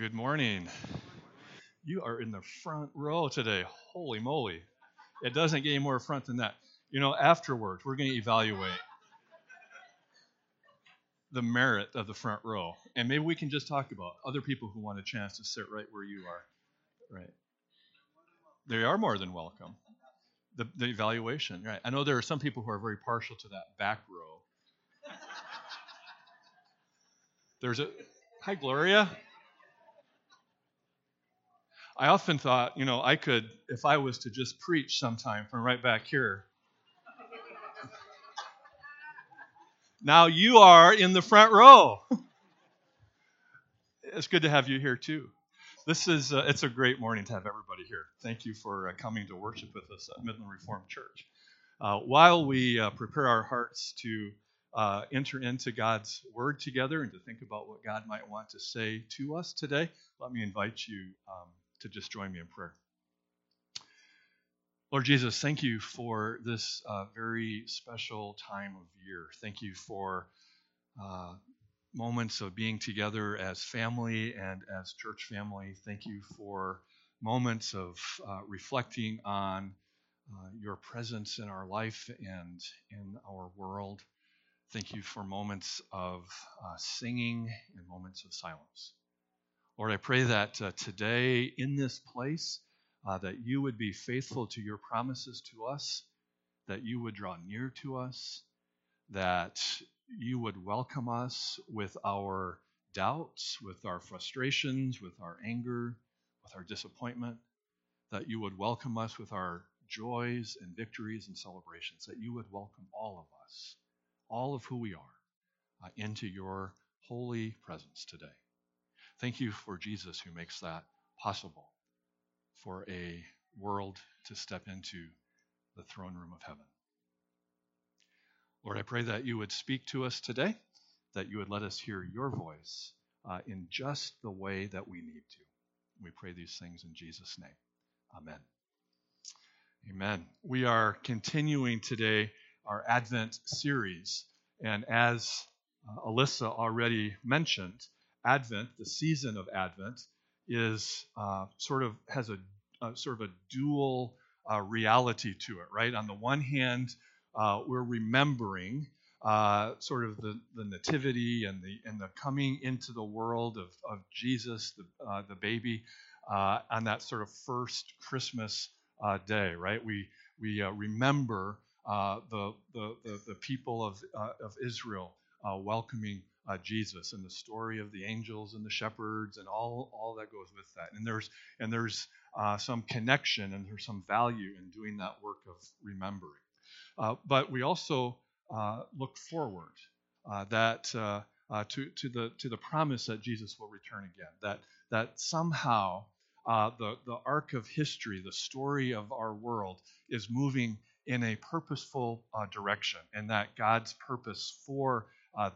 Good morning. You are in the front row today. Holy moly. It doesn't get any more front than that. You know, afterwards, we're going to evaluate the merit of the front row. And maybe we can just talk about other people who want a chance to sit right where you are. Right. They are more than welcome. The, the evaluation, right. I know there are some people who are very partial to that back row. There's a. Hi, Gloria. I often thought, you know, I could, if I was to just preach sometime from right back here. now you are in the front row. it's good to have you here too. This is uh, it's a great morning to have everybody here. Thank you for uh, coming to worship with us at Midland Reformed Church. Uh, while we uh, prepare our hearts to uh, enter into God's Word together and to think about what God might want to say to us today, let me invite you um, to just join me in prayer. Lord Jesus, thank you for this uh, very special time of year. Thank you for uh, moments of being together as family and as church family. Thank you for moments of uh, reflecting on uh, your presence in our life and in our world. Thank you for moments of uh, singing and moments of silence. Lord, I pray that uh, today in this place, uh, that you would be faithful to your promises to us, that you would draw near to us, that you would welcome us with our doubts, with our frustrations, with our anger, with our disappointment, that you would welcome us with our joys and victories and celebrations, that you would welcome all of us, all of who we are, uh, into your holy presence today. Thank you for Jesus who makes that possible for a world to step into the throne room of heaven. Lord, I pray that you would speak to us today, that you would let us hear your voice uh, in just the way that we need to. We pray these things in Jesus' name. Amen. Amen. We are continuing today our Advent series. And as uh, Alyssa already mentioned, Advent, the season of Advent, is uh, sort of has a, a, sort of a dual uh, reality to it, right? On the one hand, uh, we're remembering uh, sort of the, the nativity and the and the coming into the world of, of Jesus, the uh, the baby, uh, on that sort of first Christmas day, right? We we remember the, the, the the people of of Israel welcoming uh, Jesus and the story of the angels and the shepherds and all all that goes with that. And there's and there's uh, some connection and there's some value in doing that work of remembering. Uh, but we also uh, look forward uh, that uh, to to the to the promise that Jesus will return again. That that somehow the the arc of history, the story of our world, is moving in a purposeful direction, and that God's purpose for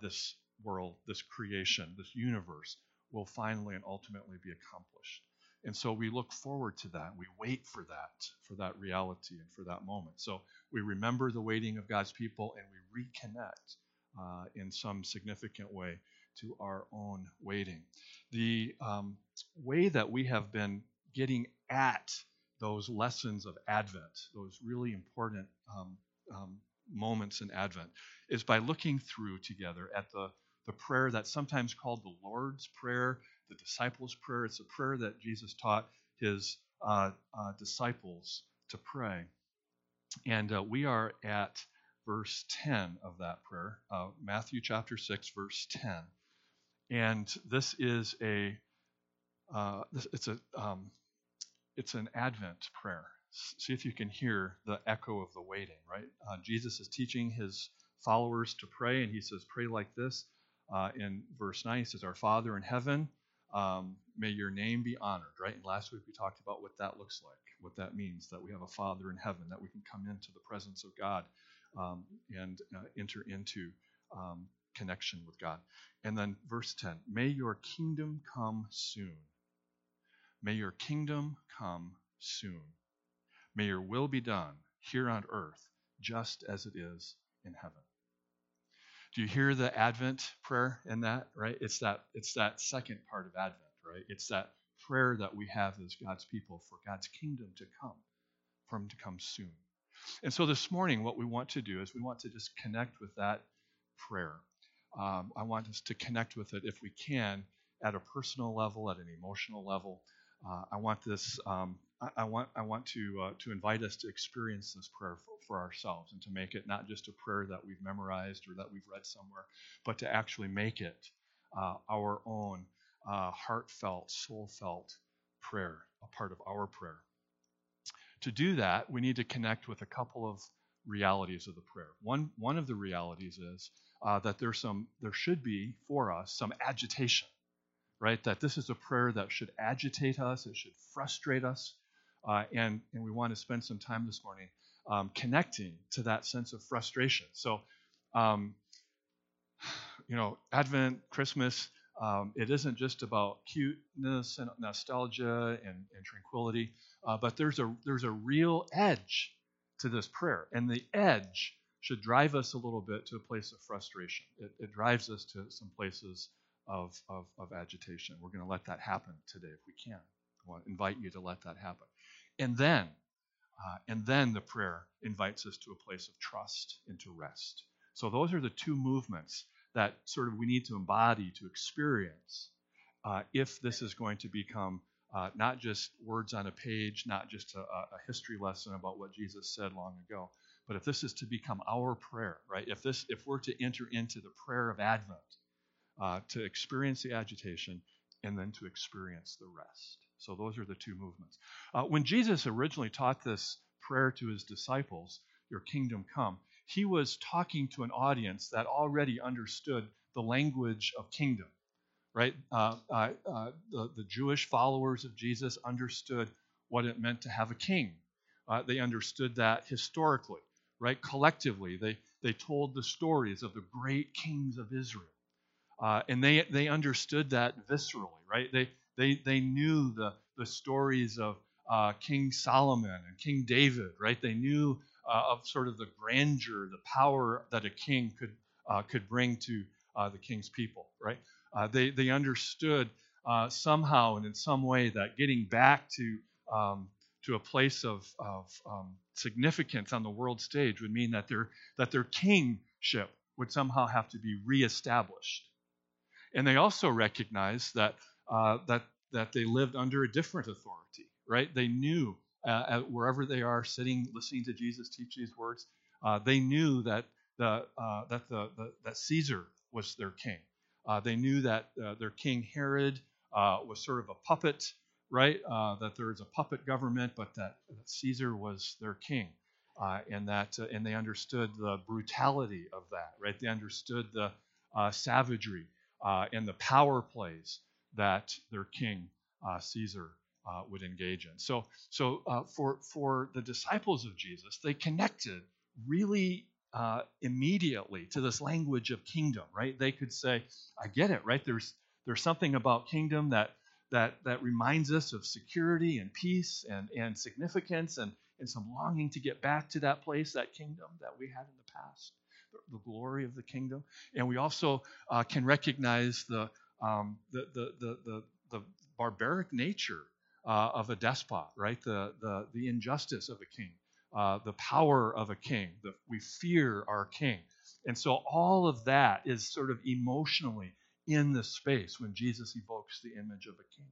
this world, this creation, this universe, will finally and ultimately be accomplished. And so we look forward to that. We wait for that, for that reality and for that moment. So we remember the waiting of God's people and we reconnect uh, in some significant way to our own waiting. The um, way that we have been getting at those lessons of Advent, those really important um, um, moments in Advent, is by looking through together at the the prayer that's sometimes called the Lord's Prayer, the disciples' prayer. It's a prayer that Jesus taught his uh, uh, disciples to pray. And uh, we are at verse 10 of that prayer, uh, Matthew chapter 6, verse 10. And this is a uh, a um, it's an Advent prayer. See if you can hear the echo of the waiting. Right, uh, Jesus is teaching his followers to pray, and he says, "Pray like this." Uh, in verse 9, he says, Our Father in heaven, um, may your name be honored, right? And last week we talked about what that looks like, what that means, that we have a Father in heaven, that we can come into the presence of God um, and uh, enter into um, connection with God. And then verse 10 May your kingdom come soon. May your kingdom come soon. May your will be done here on earth just as it is in heaven. Do you hear the Advent prayer in that? Right? It's that it's that second part of Advent, right? It's that prayer that we have as God's people for God's kingdom to come, for Him to come soon. And so this morning, what we want to do is we want to just connect with that prayer. Um, I want us to connect with it if we can at a personal level, at an emotional level. Uh, I want this. Um, I, I, want. I want to uh, to invite us to experience this prayer for, for, ourselves and to make it not just a prayer that we've memorized or that we've read somewhere, but to actually make it uh, our own uh, heartfelt, soul-felt prayer, a part of our prayer. To do that, we need to connect with a couple of realities of the prayer. One one of the realities is uh, that there's some there should be for us some agitation right? That this is a prayer that should agitate us, it should frustrate us. Uh, and, and we want to spend some time this morning um, connecting to that sense of frustration. So, um, you know, Advent, Christmas, um, it isn't just about cuteness and nostalgia and, and tranquility, uh, but there's a, there's a real edge to this prayer. And the edge should drive us a little bit to a place of frustration. It, it drives us to some places of, of, of agitation. We're going to let that happen today if we can. I want to invite you to let that happen. And then, uh, and then the prayer invites us to a place of trust and to rest. So those are the two movements that sort of we need to embody, to experience, uh, if this is going to become uh, not just words on a page, not just a, a, history lesson about what Jesus said long ago, but if this is to become our prayer, right? If this, if we're to enter into the prayer of Advent, uh, to experience the agitation and then to experience the rest. So those are the two movements. Uh, when Jesus originally taught this prayer to his disciples, Your kingdom come, he was talking to an audience that already understood the language of kingdom. Right? Uh, uh, uh the, the Jewish followers of Jesus understood what it meant to have a king. Uh, they understood that historically, right? Collectively, they, they told the stories of the great kings of Israel. Uh, and they, they understood that viscerally, right? They, they, they knew the, the stories of uh, King Solomon and King David, right? They knew uh, of sort of the grandeur, the power that a king could, uh, could bring to uh, the king's people, right? Uh, they, they understood somehow and in some way that getting back to, um, to a place of, of um, significance on the world stage would mean that their, that their kingship would somehow have to be reestablished. And they also recognized that, uh, that, that they lived under a different authority, right? They knew uh, wherever they are sitting, listening to Jesus teach these words, uh, they knew that, the, uh, that, the, the, that Caesar was their king. Uh, they knew that uh, their king Herod was sort of a puppet, right? that there is a puppet government, but that, Caesar was their king. Uh, and that uh, and they understood the brutality of that, right? They understood the uh, savagery and the power plays that their king uh, Caesar uh, would engage in. So, so uh, for for the disciples of Jesus, they connected really uh, immediately to this language of kingdom. Right? They could say, "I get it." Right? There's there's something about kingdom that that that reminds us of security and peace and and significance and and some longing to get back to that place, that kingdom that we had in the past the glory of the kingdom. And we also uh, can recognize the, um, the, the, the, the, the, barbaric nature uh, of a despot, right? The, the, the injustice of a king, uh, the power of a king. The, we fear our king. And so all of that is sort of emotionally in the space when Jesus evokes the image of a king.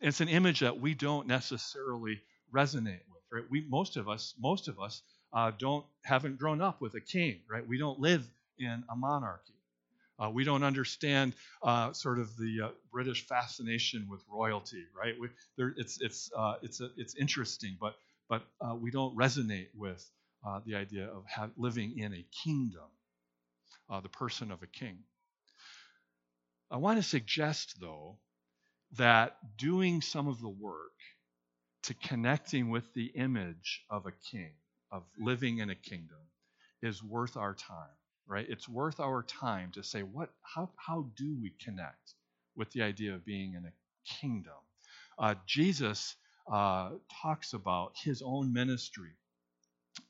It's an image that we don't necessarily resonate with, right? We, most of us, most of us uh, don't haven't grown up with a king, right? We don't live in a monarchy. Uh, we don't understand uh, sort of the uh, British fascination with royalty, right? We, there, it's it's uh, it's it's interesting, but but uh, we don't resonate with uh, the idea of have, living in a kingdom, the person of a king. I want to suggest, though, that doing some of the work to connecting with the image of a king of living in a kingdom is worth our time, right? It's worth our time to say, what, how, how do we connect with the idea of being in a kingdom? Uh, Jesus uh, talks about his own ministry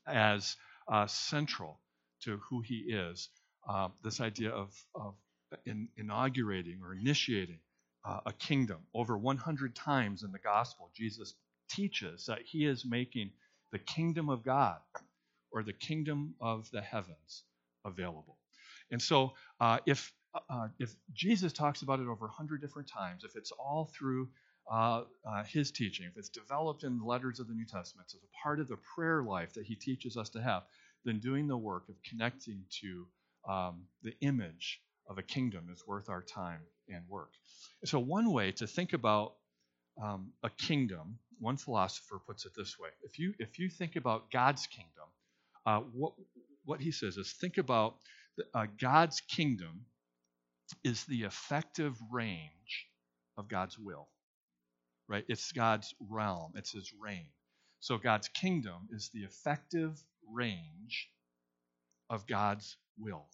as uh, central to who he is. Uh, this idea of, of in, inaugurating or initiating uh, a kingdom. Over 100 times in the gospel, Jesus teaches that he is making the kingdom of God or the kingdom of the heavens available. And so, uh, if uh, if Jesus talks about it over a 100 different times, if it's all through uh, uh, his teaching, if it's developed in the letters of the New Testament as a part of the prayer life that he teaches us to have, then doing the work of connecting to um, the image of a kingdom is worth our time and work. So, one way to think about um, a kingdom, one philosopher puts it this way: if you if you think about God's kingdom, uh, what what he says is think about uh, God's kingdom is the effective range of God's will, right? It's God's realm, it's His reign. So God's kingdom is the effective range of God's will.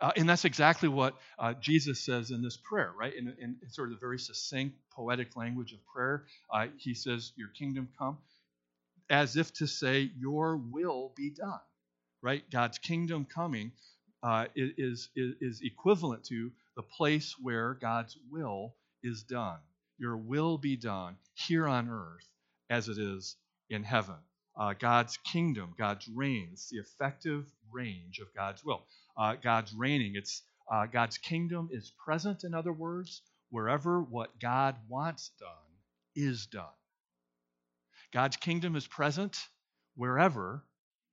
Uh, and that's exactly what uh, Jesus says in this prayer, right? In, in, sort of the very succinct, poetic language of prayer, uh, he says, Your kingdom come, as if to say, Your will be done, right? God's kingdom coming uh, is, is, is equivalent to the place where God's will is done. Your will be done here on earth as it is in heaven. Uh, God's kingdom, God's reign, it's the effective range of God's will. Uh, God's reigning, it's uh, God's kingdom is present, in other words, wherever what God wants done is done. God's kingdom is present wherever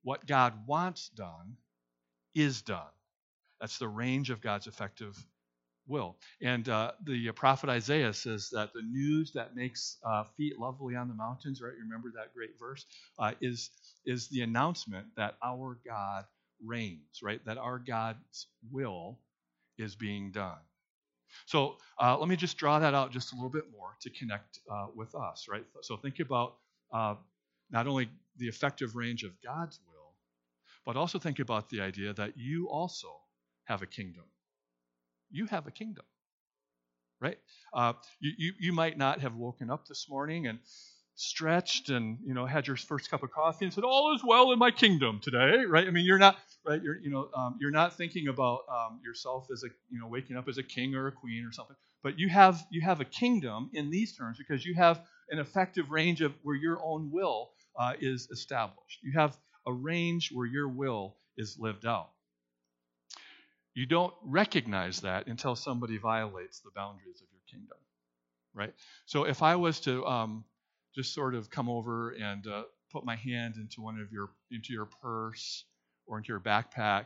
what God wants done is done. That's the range of God's effective will. And uh, the prophet Isaiah says that the news that makes uh, feet lovely on the mountains, right? You remember that great verse? Uh, is, is the announcement that our God reigns, right? That our God's will is being done. So uh, let me just draw that out just a little bit more to connect uh, with us, right? So think about uh, not only the effective range of God's but also think about the idea that you also have a kingdom. You have a kingdom, right? Uh, you, you, you might not have woken up this morning and stretched and you know had your first cup of coffee and said all is well in my kingdom today right i mean you're not right you're you know um, you're not thinking about um, yourself as a you know waking up as a king or a queen or something but you have you have a kingdom in these terms because you have an effective range of where your own will uh, is established you have a range where your will is lived out you don't recognize that until somebody violates the boundaries of your kingdom, right? So if I was to um, just sort of come over and uh, put my hand into one of your into your purse or into your backpack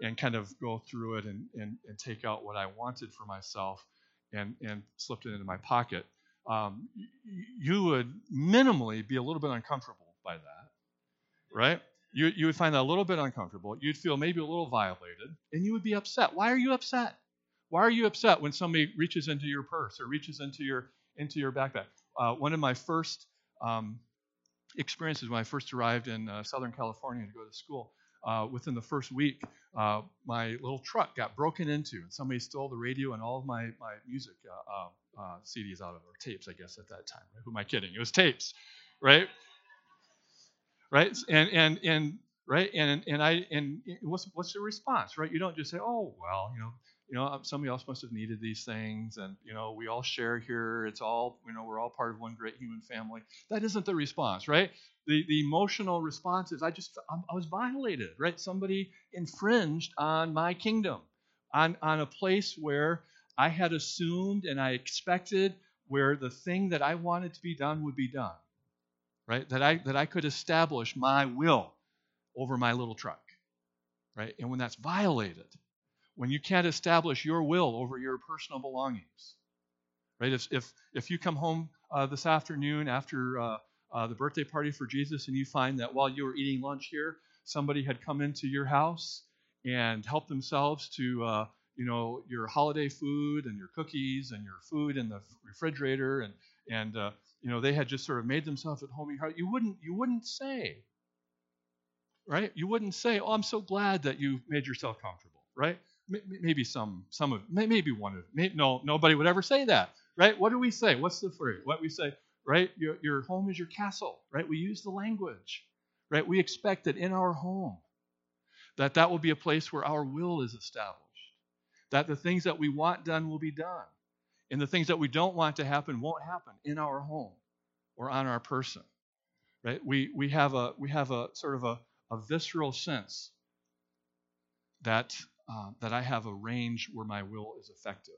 and kind of go through it and, and, and take out what I wanted for myself and, and slipped it into my pocket, um, you would minimally be a little bit uncomfortable by that, right? You, you would find that a little bit uncomfortable. You'd feel maybe a little violated, and you would be upset. Why are you upset? Why are you upset when somebody reaches into your purse or reaches into your into your backpack? Uh, one of my first um, experiences when I first arrived in uh, Southern California to go to school, uh, within the first week, uh, my little truck got broken into, and somebody stole the radio and all of my my music uh, uh, CDs out of or tapes, I guess at that time. Right? Who am I kidding? It was tapes, right? Right? And and and right and and I and eh, what's what's the response, right? You don't just say, oh well, you know, you know, somebody else must have needed these things, and you know, we all share here. It's all you know, we're all part of one great human family. That isn't the response, right? The the emotional response is, I just I was violated, right? Somebody infringed on my kingdom, on on a place where I had assumed and I expected where the thing that I wanted to be done would be done right? That I that I could establish my will over my little truck, right? And when that's violated, when you can't establish your will over your personal belongings, right? If if if you come home uh, this afternoon after uh, uh, the birthday party for Jesus and you find that while you were eating lunch here, somebody had come into your house and helped themselves to uh, you know your holiday food and your cookies and your food in the refrigerator and and uh, you know, they had just sort of made themselves at home in your heart, you wouldn't, you wouldn't say, right? You wouldn't say, "Oh, I'm so glad that you made yourself comfortable," right? Maybe some, some of, maybe one of, no, nobody would ever say that, right? What do we say? What's the phrase? What we say, right? Your, your home is your castle, right? We use the language, right? We expect that in our home, that that will be a place where our will is established, that the things that we want done will be done, And the things that we don't want to happen won't happen in our home or on our person. Right? We, we, have, a, we have a sort of a, a visceral sense that, uh, that I have a range where my will is effective.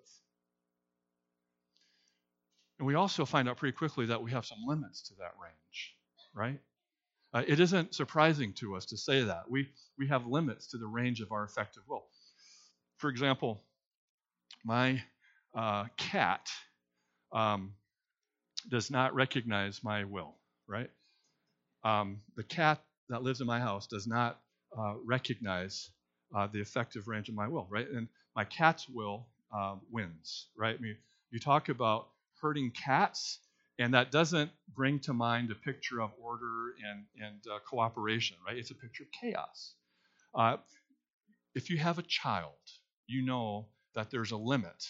And we also find out pretty quickly that we have some limits to that range, right? Uh, it isn't surprising to us to say that. We, we have limits to the range of our effective will. For example, my uh, cat um, does not recognize my will, right? Um, the cat that lives in my house does not uh, recognize uh, the effective range of my will, right? And my cat's will uh, wins, right? I mean, you talk about herding cats, and that doesn't bring to mind a picture of order and, and uh, cooperation, right? It's a picture of chaos. Uh, if you have a child, you know that there's a limit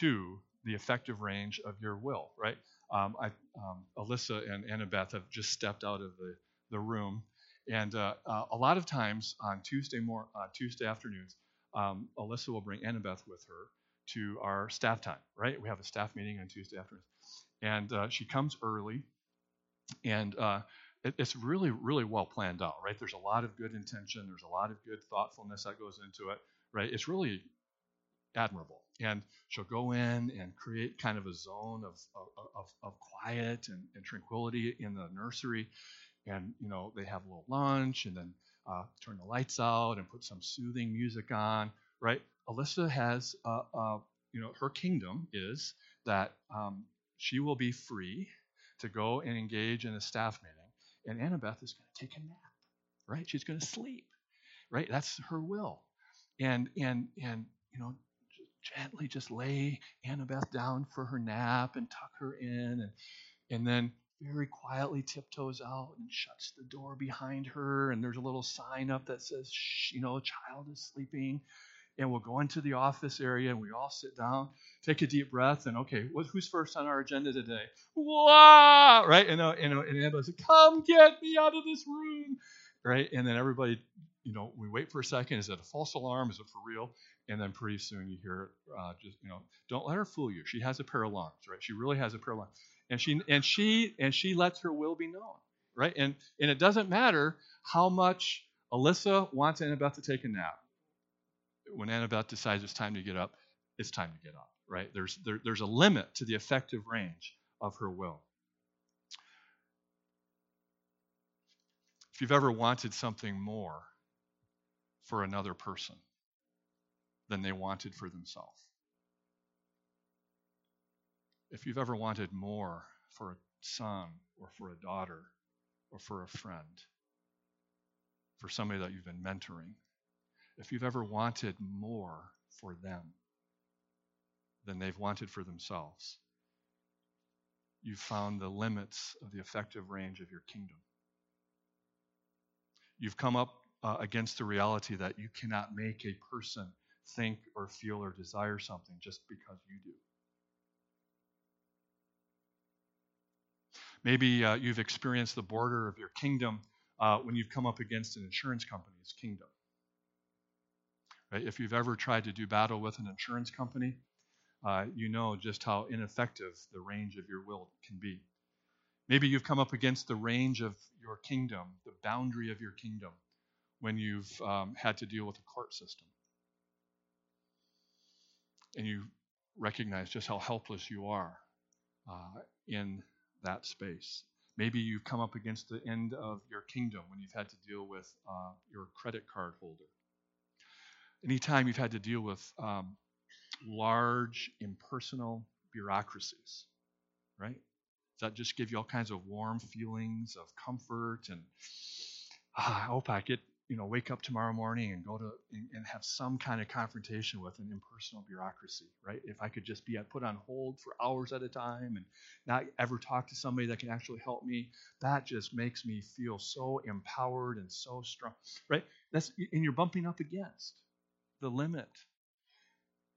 to the effective range of your will, right? Um, I, um, Alyssa and Annabeth have just stepped out of the, the room. And uh, uh, a lot of times on Tuesday, more, uh, Tuesday afternoons, um, Alyssa will bring Annabeth with her to our staff time, right? We have a staff meeting on Tuesday afternoons. And uh, she comes early, and uh, it, it's really, really well planned out, right? There's a lot of good intention, there's a lot of good thoughtfulness that goes into it, right? It's really admirable. And she'll go in and create kind of a zone of, of, of quiet and, and, tranquility in the nursery. And, you know, they have a little lunch and then uh, turn the lights out and put some soothing music on, right? Alyssa has, uh, uh, you know, her kingdom is that um, she will be free to go and engage in a staff meeting. And Annabeth is going to take a nap, right? She's going to sleep, right? That's her will. And, and, and, you know, gently just lay Annabeth down for her nap and tuck her in and and then very quietly tiptoes out and shuts the door behind her. And there's a little sign up that says Shh, you know a child is sleeping. And we'll go into the office area and we all sit down take a deep breath and okay what, who's first on our agenda today? Wah! right? And, uh, and, uh, and Annabeth says come get me out of this room. Right? And then everybody you know we wait for a second. Is it a false alarm? Is it for real and then pretty soon you hear uh, just you know don't let her fool you. She has a pair of lungs right? She really has a pair of lungs. And she and she and she lets her will be known right? And and it doesn't matter how much alyssa wants annabeth to take a nap. When annabeth decides it's time to get up it's time to get up right? There's there, there's a limit to the effective range of her will. If you've ever wanted something more for another person than they wanted for themselves. If you've ever wanted more for a son or for a daughter or for a friend, for somebody that you've been mentoring, if you've ever wanted more for them than they've wanted for themselves, you've found the limits of the effective range of your kingdom. You've come up uh, against the reality that you cannot make a person think or feel or desire something just because you do. Maybe uh, you've experienced the border of your kingdom uh, when you've come up against an insurance company's kingdom. Right? If you've ever tried to do battle with an insurance company, uh, you know just how ineffective the range of your will can be. Maybe you've come up against the range of your kingdom, the boundary of your kingdom, when you've um, had to deal with a court system and you recognize just how helpless you are uh, in that space. Maybe you've come up against the end of your kingdom when you've had to deal with uh, your credit card holder. Anytime you've had to deal with um, large, impersonal bureaucracies, right? Does that just give you all kinds of warm feelings of comfort and ah, I hope I get you know, wake up tomorrow morning and go to and, and, have some kind of confrontation with an impersonal bureaucracy, right? If I could just be put on hold for hours at a time and not ever talk to somebody that can actually help me, that just makes me feel so empowered and so strong, right? That's and you're bumping up against the limit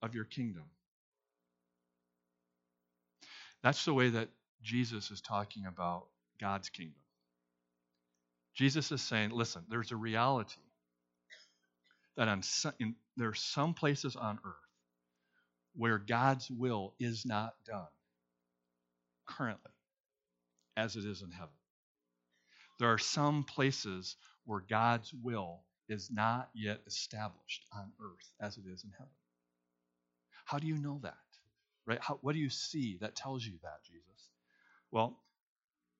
of your kingdom. That's the way that Jesus is talking about God's kingdom. Jesus is saying, listen, there's a reality that some, in, there are some places on earth where God's will is not done currently as it is in heaven. There are some places where God's will is not yet established on earth as it is in heaven. How do you know that? Right? How, what do you see that tells you that, Jesus? Well,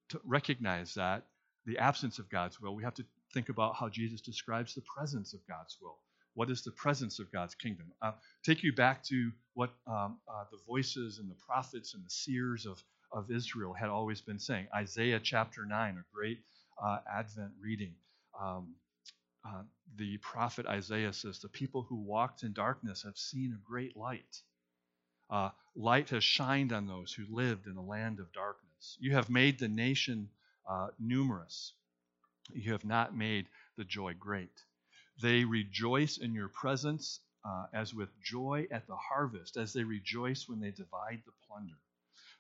to recognize that, the absence of God's will, we have to think about how Jesus describes the presence of God's will. What is the presence of God's kingdom? Uh, take you back to what um, uh, the voices and the prophets and the seers of, of Israel had always been saying. Isaiah chapter 9, a great uh, Advent reading. Um, uh, the prophet Isaiah says, The people who walked in darkness have seen a great light. Uh, light has shined on those who lived in a land of darkness. You have made the nation uh, numerous. You have not made the joy great. They rejoice in your presence uh, as with joy at the harvest, as they rejoice when they divide the plunder.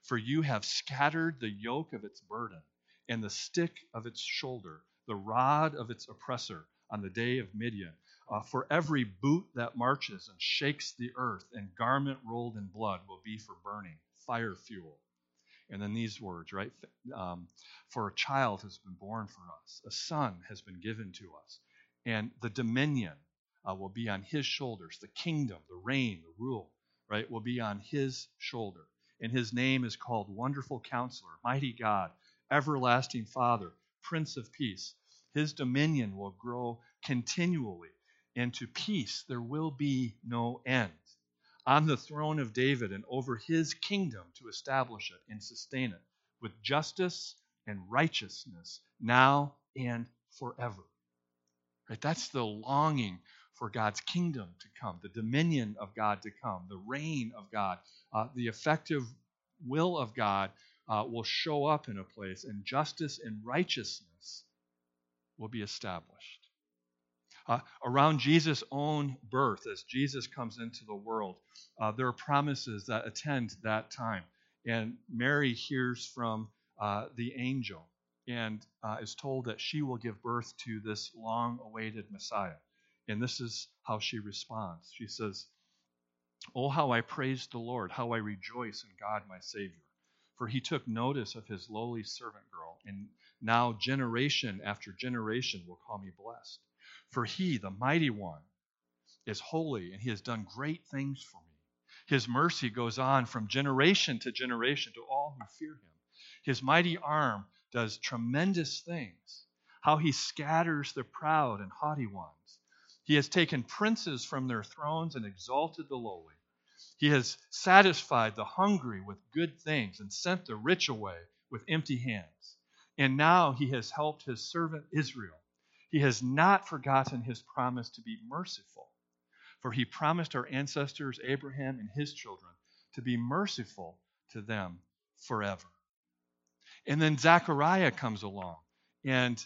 For you have scattered the yoke of its burden and the stick of its shoulder, the rod of its oppressor on the day of Midian. Uh, for every boot that marches and shakes the earth and garment rolled in blood will be for burning, fire fuel. And then these words, right? Um, for a child has been born for us, a son has been given to us, and the dominion uh, will be on his shoulders. The kingdom, the reign, the rule, right, will be on his shoulder. And his name is called Wonderful Counselor, Mighty God, Everlasting Father, Prince of Peace. His dominion will grow continually, and to peace there will be no end. On the throne of David and over his kingdom to establish it and sustain it with justice and righteousness now and forever. Right? That's the longing for God's kingdom to come, the dominion of God to come, the reign of God, uh, the effective will of God uh, will show up in a place, and justice and righteousness will be established. Uh, around Jesus' own birth, as Jesus comes into the world, uh, there are promises that attend that time. And Mary hears from uh, the angel and uh, is told that she will give birth to this long awaited Messiah. And this is how she responds. She says, Oh, how I praise the Lord, how I rejoice in God my Savior. For he took notice of his lowly servant girl, and now generation after generation will call me blessed. For he, the mighty one, is holy, and he has done great things for me. His mercy goes on from generation to generation to all who fear him. His mighty arm does tremendous things. How he scatters the proud and haughty ones. He has taken princes from their thrones and exalted the lowly. He has satisfied the hungry with good things and sent the rich away with empty hands. And now he has helped his servant Israel. He has not forgotten his promise to be merciful. For he promised our ancestors, Abraham and his children, to be merciful to them forever. And then Zechariah comes along and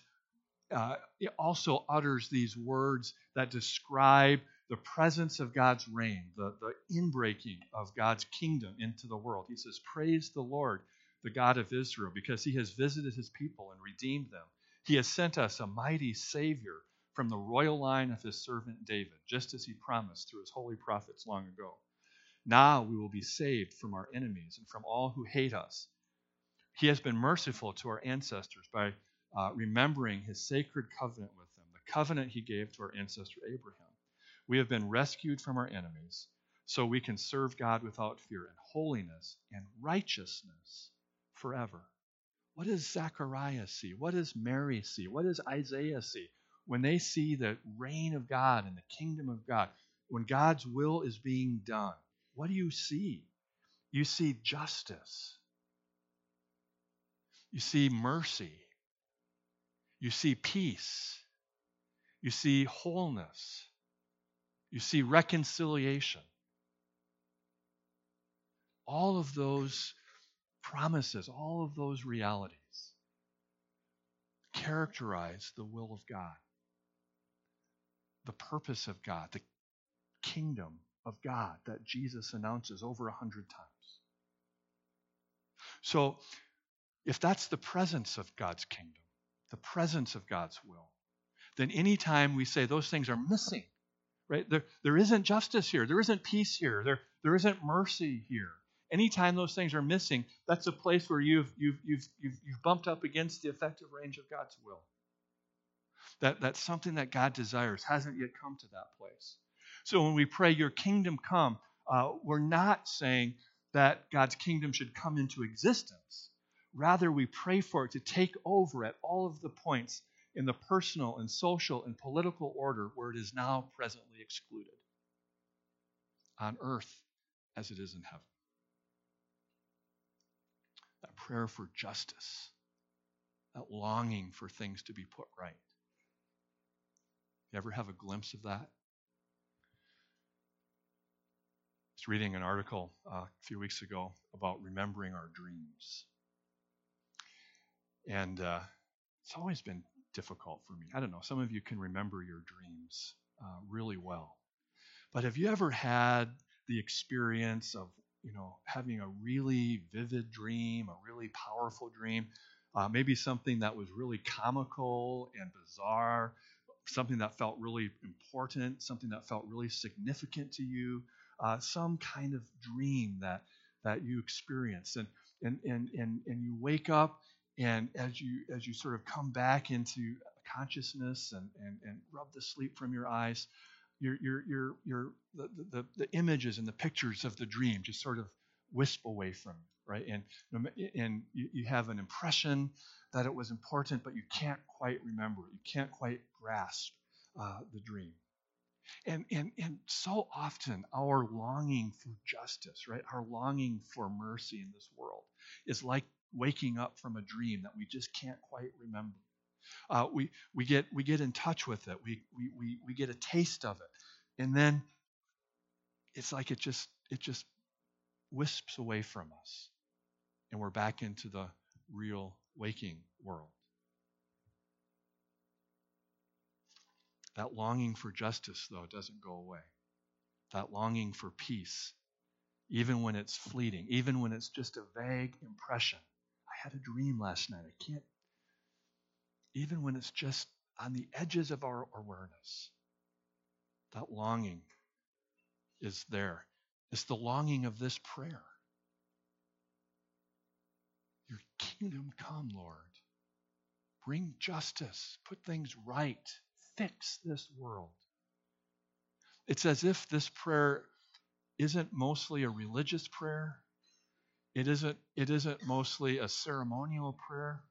uh, it also utters these words that describe the presence of God's reign, the, the inbreaking of God's kingdom into the world. He says, Praise the Lord, the God of Israel, because he has visited his people and redeemed them. He has sent us a mighty Savior from the royal line of his servant David, just as he promised through his holy prophets long ago. Now we will be saved from our enemies and from all who hate us. He has been merciful to our ancestors by uh, remembering his sacred covenant with them, the covenant he gave to our ancestor Abraham. We have been rescued from our enemies so we can serve God without fear in holiness and righteousness forever. What does Zechariah see? What does Mary see? What does Isaiah see? When they see the reign of God and the kingdom of God, when God's will is being done, what do you see? You see justice. You see mercy. You see peace. You see wholeness. You see reconciliation. All of those promises, all of those realities characterize the will of God, the purpose of God, the kingdom of God that Jesus announces over a hundred times. So, if that's the presence of God's kingdom, the presence of God's will, then anytime we say those things are missing, right? There, there isn't justice here. There isn't peace here. There, there isn't mercy here. Anytime those things are missing, that's a place where you've, you've, you've, you've, you've bumped up against the effective range of God's will. That, that's something that God desires hasn't yet come to that place. So when we pray, Your kingdom come, uh, we're not saying that God's kingdom should come into existence. Rather, we pray for it to take over at all of the points in the personal and social and political order where it is now presently excluded on earth as it is in heaven. Prayer for justice, that longing for things to be put right. You ever have a glimpse of that? I was reading an article uh, a few weeks ago about remembering our dreams. And uh, it's always been difficult for me. I don't know, some of you can remember your dreams uh, really well. But have you ever had the experience of, you know, having a really vivid dream, a really powerful dream, uh, maybe something that was really comical and bizarre, something that felt really important, something that felt really significant to you, uh, some kind of dream that that you experienced, and and and and and you wake up and as you as you sort of come back into consciousness and and, and rub the sleep from your eyes, your your your your the, the, the images and the pictures of the dream just sort of wisp away from you, right? And and you, you have an impression that it was important, but you can't quite remember it. You can't quite grasp uh, the dream. And, and, and so often, our longing for justice, right, our longing for mercy in this world is like waking up from a dream that we just can't quite remember. Uh, we, we, get, we get in touch with it, we, we, we, we get a taste of it, and then it's like it just, it just wisps away from us, and we're back into the real waking world. That longing for justice, though, doesn't go away. That longing for peace, even when it's fleeting, even when it's just a vague impression, I had a dream last night. I can't, even when it's just on the edges of our awareness, that longing is there. It's the longing of this prayer. Your kingdom come, Lord. Bring justice, put things right, fix this world. It's as if this prayer isn't mostly a religious prayer, it isn't, it isn't mostly a ceremonial prayer,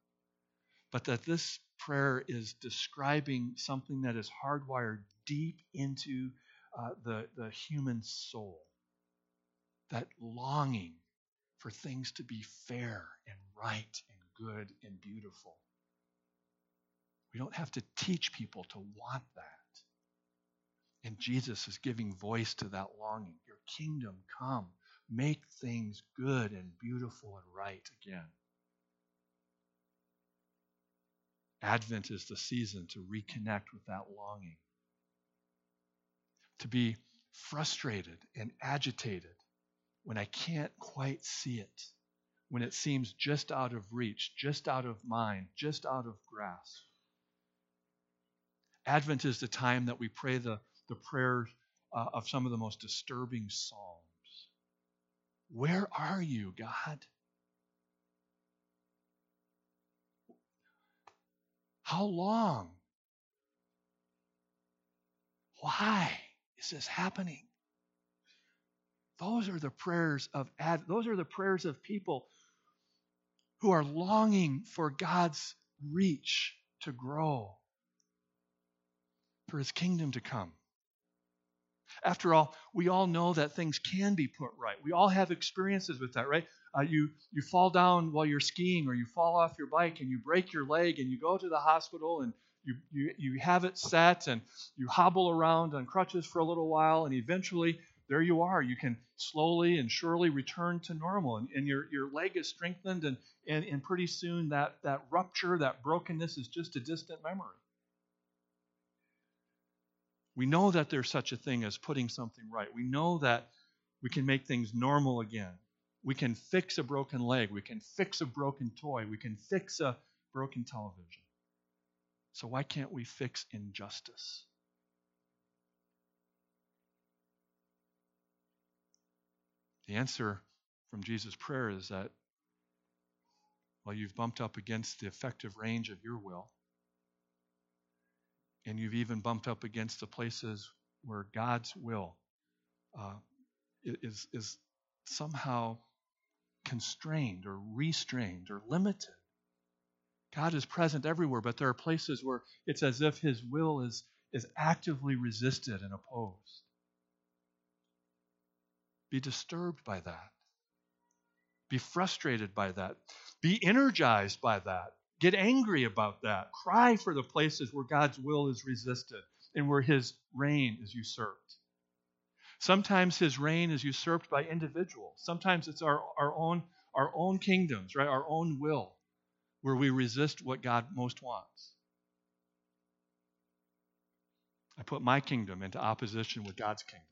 but that this prayer is describing something that is hardwired deep into uh, the, the human soul. That longing for things to be fair and right and good and beautiful. We don't have to teach people to want that. And Jesus is giving voice to that longing. Your kingdom come make things good and beautiful and right again. Advent is the season to reconnect with that longing, to be frustrated and agitated when I can't quite see it, when it seems just out of reach, just out of mind, just out of grasp. Advent is the time that we pray the, the prayers uh, of some of the most disturbing psalms. Where are you, God? How long? Why is this happening? Those are the prayers of those are the prayers of people who are longing for God's reach to grow, for his kingdom to come. After all, we all know that things can be put right. We all have experiences with that, right? Uh, you you fall down while you're skiing, or you fall off your bike and you break your leg, and you go to the hospital and you, you, you have it set and you hobble around on crutches for a little while, and eventually there you are. You can slowly and surely return to normal, and, and your, your leg is strengthened, and, and, and pretty soon that, that rupture, that brokenness is just a distant memory. We know that there's such a thing as putting something right. We know that we can make things normal again. We can fix a broken leg. We can fix a broken toy. We can fix a broken television. So, why can't we fix injustice? The answer from Jesus' prayer is that while well, you've bumped up against the effective range of your will, and you've even bumped up against the places where God's will uh, is, is somehow constrained or restrained or limited. God is present everywhere, but there are places where it's as if His will is, is actively resisted and opposed. Be disturbed by that. Be frustrated by that. Be energized by that. Get angry about that. Cry for the places where God's will is resisted and where His reign is usurped. Sometimes his reign is usurped by individuals. Sometimes it's our, our, own, our own kingdoms, right? Our own will, where we resist what God most wants. I put my kingdom into opposition with God's kingdom.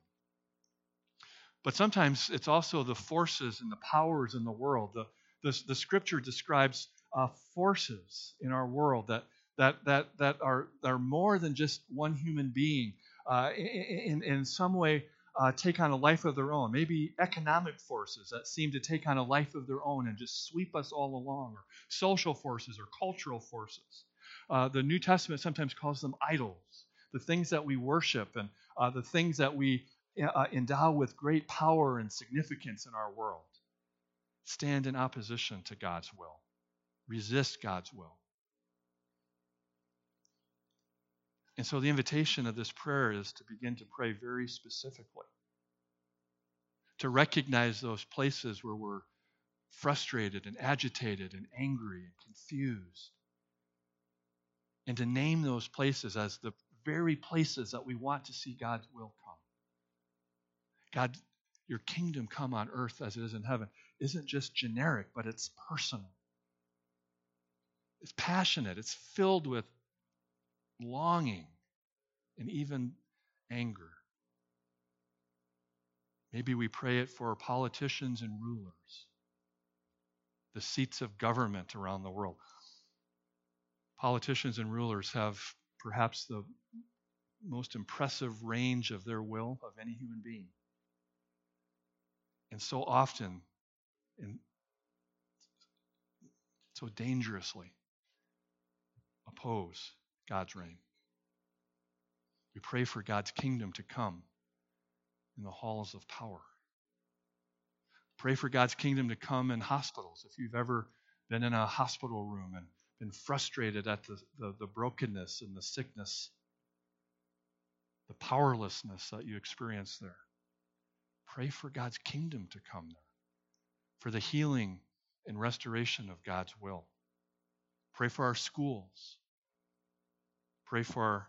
But sometimes it's also the forces and the powers in the world. The, the, the scripture describes uh, forces in our world that, that, that, that, are, are more than just one human being. Uh, in, in some way, uh, take on a life of their own. Maybe economic forces that seem to take on a life of their own and just sweep us all along, or social forces or cultural forces. Uh, the New Testament sometimes calls them idols, the things that we worship and uh, the things that we uh, endow with great power and significance in our world. Stand in opposition to God's will, resist God's will. And so the invitation of this prayer is to begin to pray very specifically, to recognize those places where we're frustrated and agitated and angry and confused, and to name those places as the very places that we want to see God's will come. God, your kingdom come on earth as it is in heaven isn't just generic, but it's personal. It's passionate. It's filled with longing, and even anger. Maybe we pray it for politicians and rulers, the seats of government around the world. Politicians and rulers have perhaps the most impressive range of their will of any human being. And so often, and so dangerously, oppose God's reign. We pray for God's kingdom to come in the halls of power. Pray for God's kingdom to come in hospitals. If you've ever been in a hospital room and been frustrated at the, the, the brokenness and the sickness, the powerlessness that you experience there, pray for God's kingdom to come there, for the healing and restoration of God's will. Pray for our schools. Pray for our,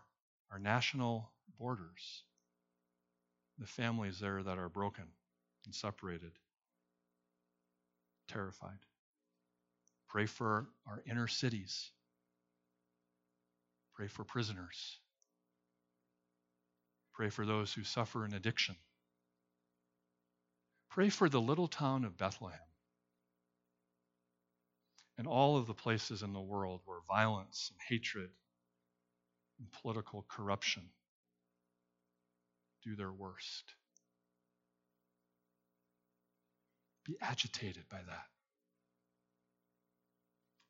our national borders, the families there that are broken and separated, terrified. Pray for our inner cities. Pray for prisoners. Pray for those who suffer in addiction. Pray for the little town of Bethlehem and all of the places in the world where violence and hatred and political corruption do their worst. Be agitated by that.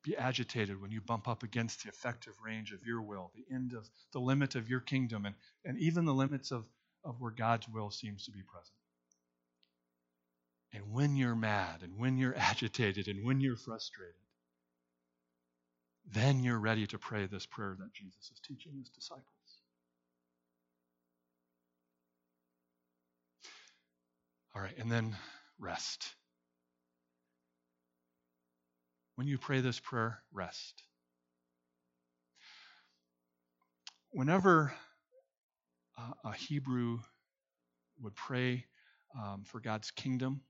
Be agitated when you bump up against the effective range of your will, the end of the limit of your kingdom, and, and even the limits of, of where God's will seems to be present. And when you're mad, and when you're agitated, and when you're frustrated, then you're ready to pray this prayer that Jesus is teaching his disciples. All right, and then rest. When you pray this prayer, rest. Whenever uh, a Hebrew would pray um, for God's kingdom,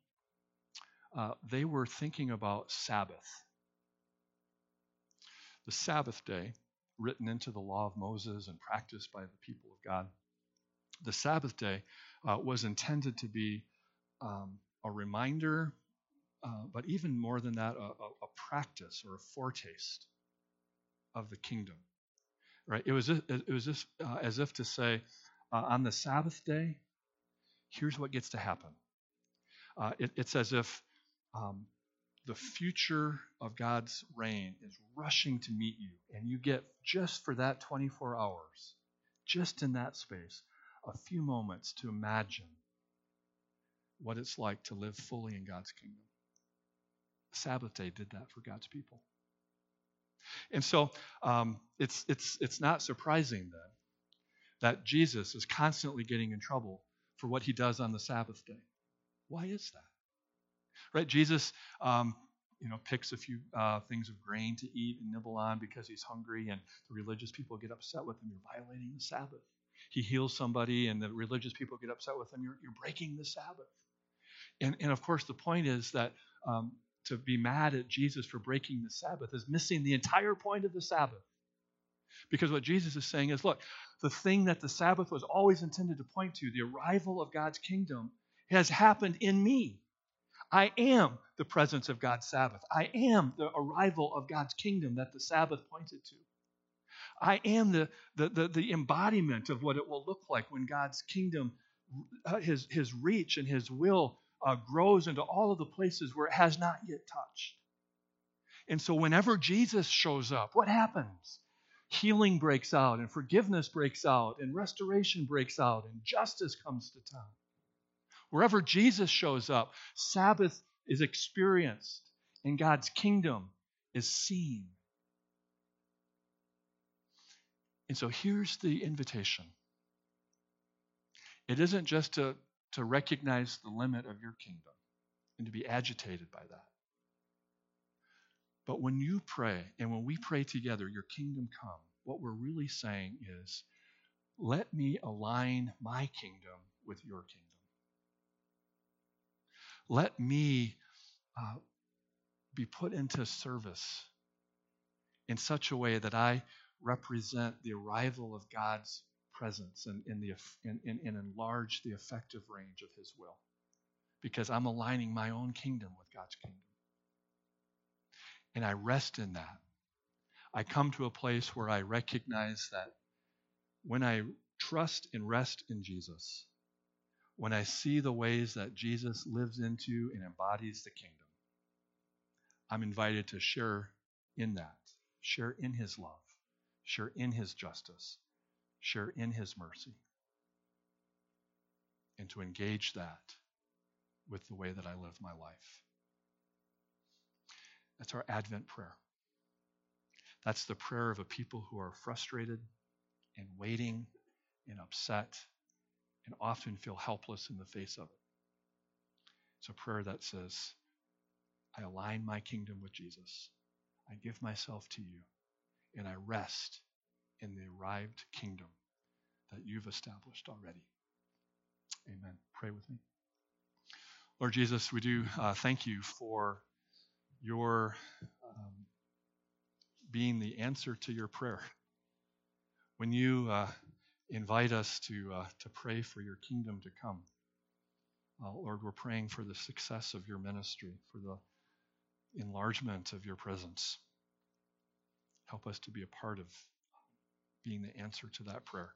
uh, they were thinking about Sabbath the Sabbath day, written into the law of Moses and practiced by the people of God, the Sabbath day uh, was intended to be um, a reminder, uh, but even more than that, a, a, practice or a foretaste of the kingdom. Right? It was it was just, uh, as if to say, uh, on the Sabbath day, here's what gets to happen. uh, it, it's as if um, the future of God's reign is rushing to meet you, and you get just for that 24 hours, just in that space, a few moments to imagine what it's like to live fully in God's kingdom. Sabbath day did that for God's people. And so um, it's, it's, it's not surprising then that Jesus is constantly getting in trouble for what he does on the Sabbath day. Why is that? Right? Jesus, um, you know, picks a few uh, things of grain to eat and nibble on because he's hungry, and the religious people get upset with him. You're violating the Sabbath. He heals somebody, and the religious people get upset with him. You're, you're breaking the Sabbath. And, and of course, the point is that um, to be mad at Jesus for breaking the Sabbath is missing the entire point of the Sabbath. Because what Jesus is saying is look, the thing that the Sabbath was always intended to point to, the arrival of God's kingdom, has happened in me. I am the presence of God's Sabbath. I am the arrival of God's kingdom that the Sabbath pointed to. I am the, the, the, the embodiment of what it will look like when God's kingdom, uh, his, his reach and his will uh, grows into all of the places where it has not yet touched. And so, whenever Jesus shows up, what happens? Healing breaks out, and forgiveness breaks out, and restoration breaks out, and justice comes to town. Wherever Jesus shows up, Sabbath is experienced, and God's kingdom is seen. And so here's the invitation it isn't just to to recognize the limit of your kingdom and to be agitated by that. But when you pray, and when we pray together, your kingdom come, what we're really saying is, let me align my kingdom with your kingdom. Let me uh, be put into service in such a way that I represent the arrival of God's presence and, the, and enlarge the effective range of His will. Because I'm aligning my own kingdom with God's kingdom. And I rest in that. I come to a place where I recognize that when I trust and rest in Jesus, when I see the ways that Jesus lives into and embodies the kingdom, I'm invited to share in that, share in his love, share in his justice, share in his mercy, and to engage that with the way that I live my life. That's our Advent prayer. That's the prayer of a people who are frustrated and waiting and upset and often feel helpless in the face of it. It's a prayer that says, I align my kingdom with Jesus. I give myself to you, and I rest in the arrived kingdom that you've established already. Amen. Pray with me. Lord Jesus, we do uh, thank you for your um, being the answer to your prayer. When you uh, invite us to, uh, to pray for your kingdom to come, uh, Lord, we're praying for the success of your ministry, for the enlargement of your presence. Help us to be a part of being the answer to that prayer.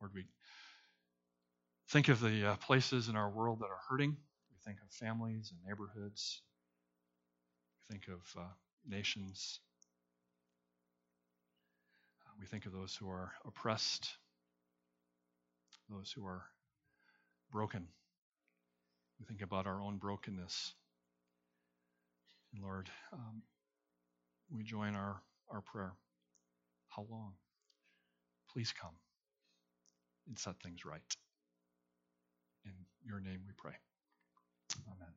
Lord, we think of the uh, places in our world that are hurting. We think of families and neighborhoods. We think of uh, nations. We think of those who are oppressed, those who are broken. We think about our own brokenness. And Lord, um, we join our, our prayer. How long? Please come and set things right. In your name we pray. Amen.